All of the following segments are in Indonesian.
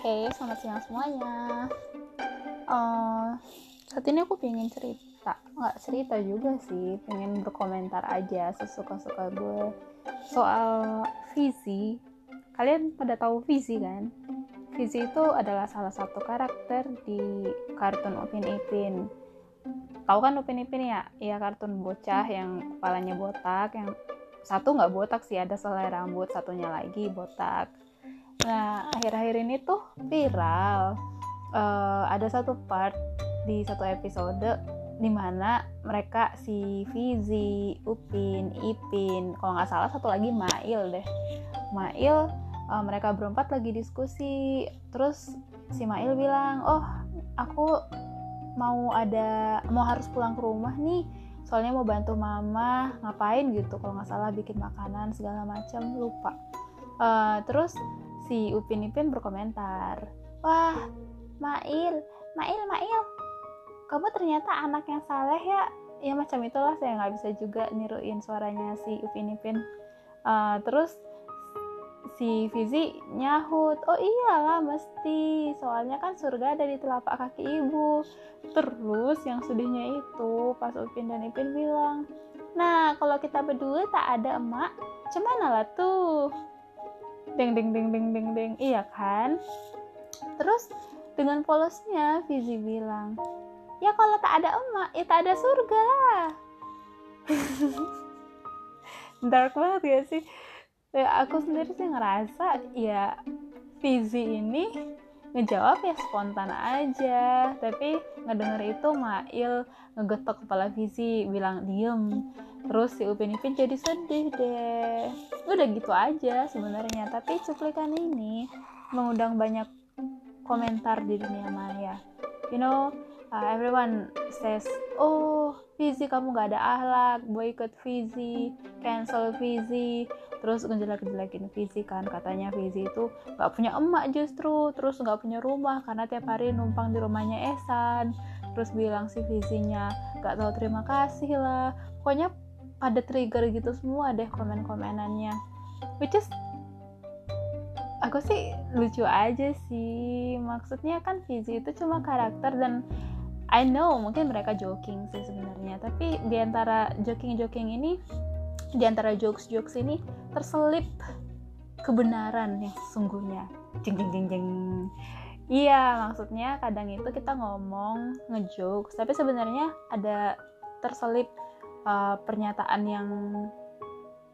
Oke, selamat siang semuanya. Uh, saat ini aku pengen cerita, nggak cerita juga sih, pengen berkomentar aja sesuka-suka gue soal visi. Kalian pada tahu visi kan? Visi itu adalah salah satu karakter di kartun Upin Ipin. Tahu kan Upin Ipin ya? Iya kartun bocah yang kepalanya botak, yang satu nggak botak sih, ada selai rambut, satunya lagi botak Nah, akhir-akhir ini tuh viral. Uh, ada satu part di satu episode di mana mereka si Fizi, Upin, Ipin, kalau nggak salah satu lagi Mail deh. Mail uh, mereka berempat lagi diskusi. Terus si Mail bilang, "Oh, aku mau ada mau harus pulang ke rumah nih." Soalnya mau bantu mama ngapain gitu kalau nggak salah bikin makanan segala macam lupa. Uh, terus si Upin Ipin berkomentar, Wah, Mail, Mail, Mail, kamu ternyata anak yang saleh ya. Ya macam itulah saya nggak bisa juga niruin suaranya si Upin Ipin. Uh, terus si Fizi nyahut, oh iyalah mesti, soalnya kan surga ada di telapak kaki ibu. Terus yang sedihnya itu pas Upin dan Ipin bilang, nah kalau kita berdua tak ada emak, cemana lah tuh deng deng deng deng deng deng iya kan? Terus dengan polosnya Fizi bilang ya kalau tak ada emak ya tak ada surga lah. Dark banget ya sih? Ya, aku sendiri sih ngerasa ya Fizi ini ngejawab ya spontan aja. Tapi ngedenger itu Mail ngegetok kepala Fizi bilang diem terus si Upin Ipin jadi sedih deh. Udah gitu aja sebenarnya tapi cuplikan ini mengundang banyak komentar di dunia maya. You know uh, everyone says oh Fizi kamu gak ada ahlak boycott Fizi cancel Fizi. Terus ngejelek-jelekin Fizi kan katanya Fizi itu gak punya emak justru terus gak punya rumah karena tiap hari numpang di rumahnya Esan terus bilang si Fizinya gak tahu terima kasih lah. Pokoknya pada trigger gitu semua deh komen-komenannya. Which is aku sih lucu aja sih. Maksudnya kan Fizi itu cuma karakter dan I know mungkin mereka joking sih sebenarnya. Tapi di antara joking-joking ini di antara jokes-jokes ini terselip kebenaran yang sesungguhnya jeng jeng jeng jeng. Iya maksudnya kadang itu kita ngomong ngejokes tapi sebenarnya ada terselip uh, pernyataan yang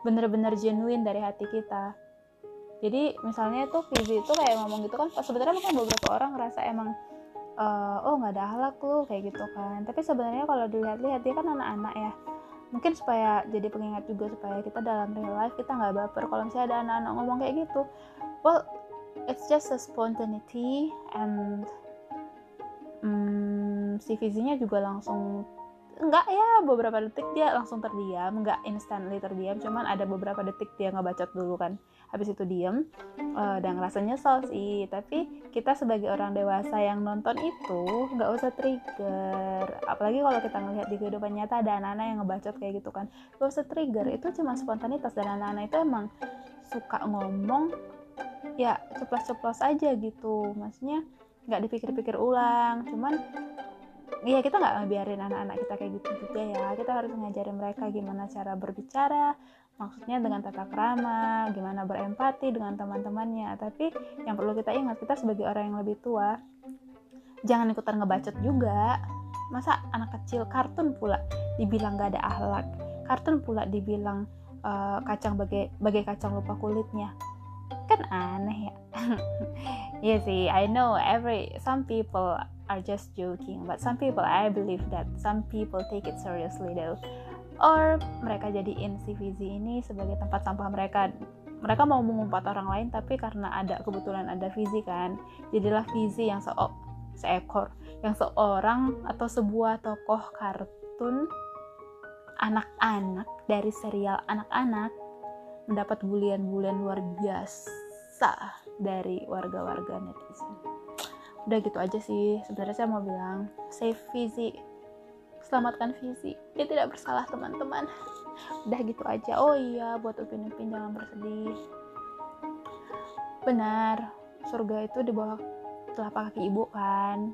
bener-bener genuine dari hati kita. Jadi misalnya tuh Fizi itu kayak ngomong gitu kan sebenarnya mungkin beberapa orang ngerasa emang uh, oh nggak ada halak lu kayak gitu kan. Tapi sebenarnya kalau dilihat-lihat dia kan anak-anak ya. Mungkin supaya jadi pengingat juga supaya kita dalam real life kita nggak baper kalau misalnya ada anak-anak ngomong kayak gitu. Well it's just a spontaneity and um, si Fizinya juga langsung enggak ya beberapa detik dia langsung terdiam enggak instantly terdiam cuman ada beberapa detik dia ngebacot dulu kan. Habis itu diem uh, dan rasanya nyesel sih. Tapi kita sebagai orang dewasa yang nonton itu nggak usah trigger. Apalagi kalau kita ngelihat di kehidupan nyata ada anak-anak yang ngebacot kayak gitu kan. Nggak usah trigger itu cuma spontanitas. Dan anak-anak itu emang suka ngomong ya ceplos-ceplos aja gitu. Maksudnya nggak dipikir-pikir ulang cuman Iya kita nggak ngebiarin anak-anak kita kayak gitu juga ya. Kita harus ngajarin mereka gimana cara berbicara maksudnya dengan tata krama gimana berempati dengan teman-temannya. Tapi yang perlu kita ingat kita sebagai orang yang lebih tua jangan ikutan ngebacot juga. Masa anak kecil kartun pula dibilang gak ada akhlak. Kartun pula dibilang uh, kacang bagai bagai kacang lupa kulitnya. Kan aneh ya yeah, sih I know every some people are just joking but some people I believe that some people take it seriously though. Or mereka jadiin Fizi ini sebagai tempat sampah mereka. Mereka mau mengumpat orang lain tapi karena ada kebetulan ada Fizi kan? Jadilah Fizi yang se seekor yang seorang atau sebuah tokoh kartun anak-anak dari serial anak-anak mendapat bulian-bulian luar biasa dari warga-warga netizen. Udah gitu aja sih sebenarnya saya mau bilang save visi selamatkan visi dia tidak bersalah teman-teman. Udah gitu aja. Oh iya buat upin-upin jangan bersedih. Benar surga itu di bawah telapak kaki ibu kan.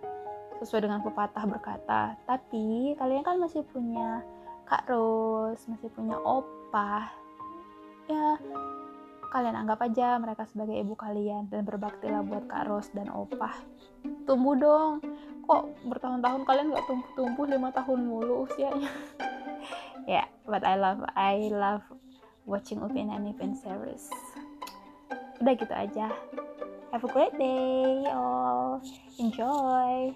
Sesuai dengan pepatah berkata. Tapi kalian kan masih punya kak Ros masih punya opah. Ya kalian anggap aja mereka sebagai ibu kalian dan berbaktilah buat kak Ros dan opah. Tumbuh dong. Kok bertahun-tahun kalian nggak tumbuh-tumbuh? Lima tahun mulu usianya. Ya yeah, but I love I love watching Upin and Ipin series. Udah gitu aja. Have a great day all enjoy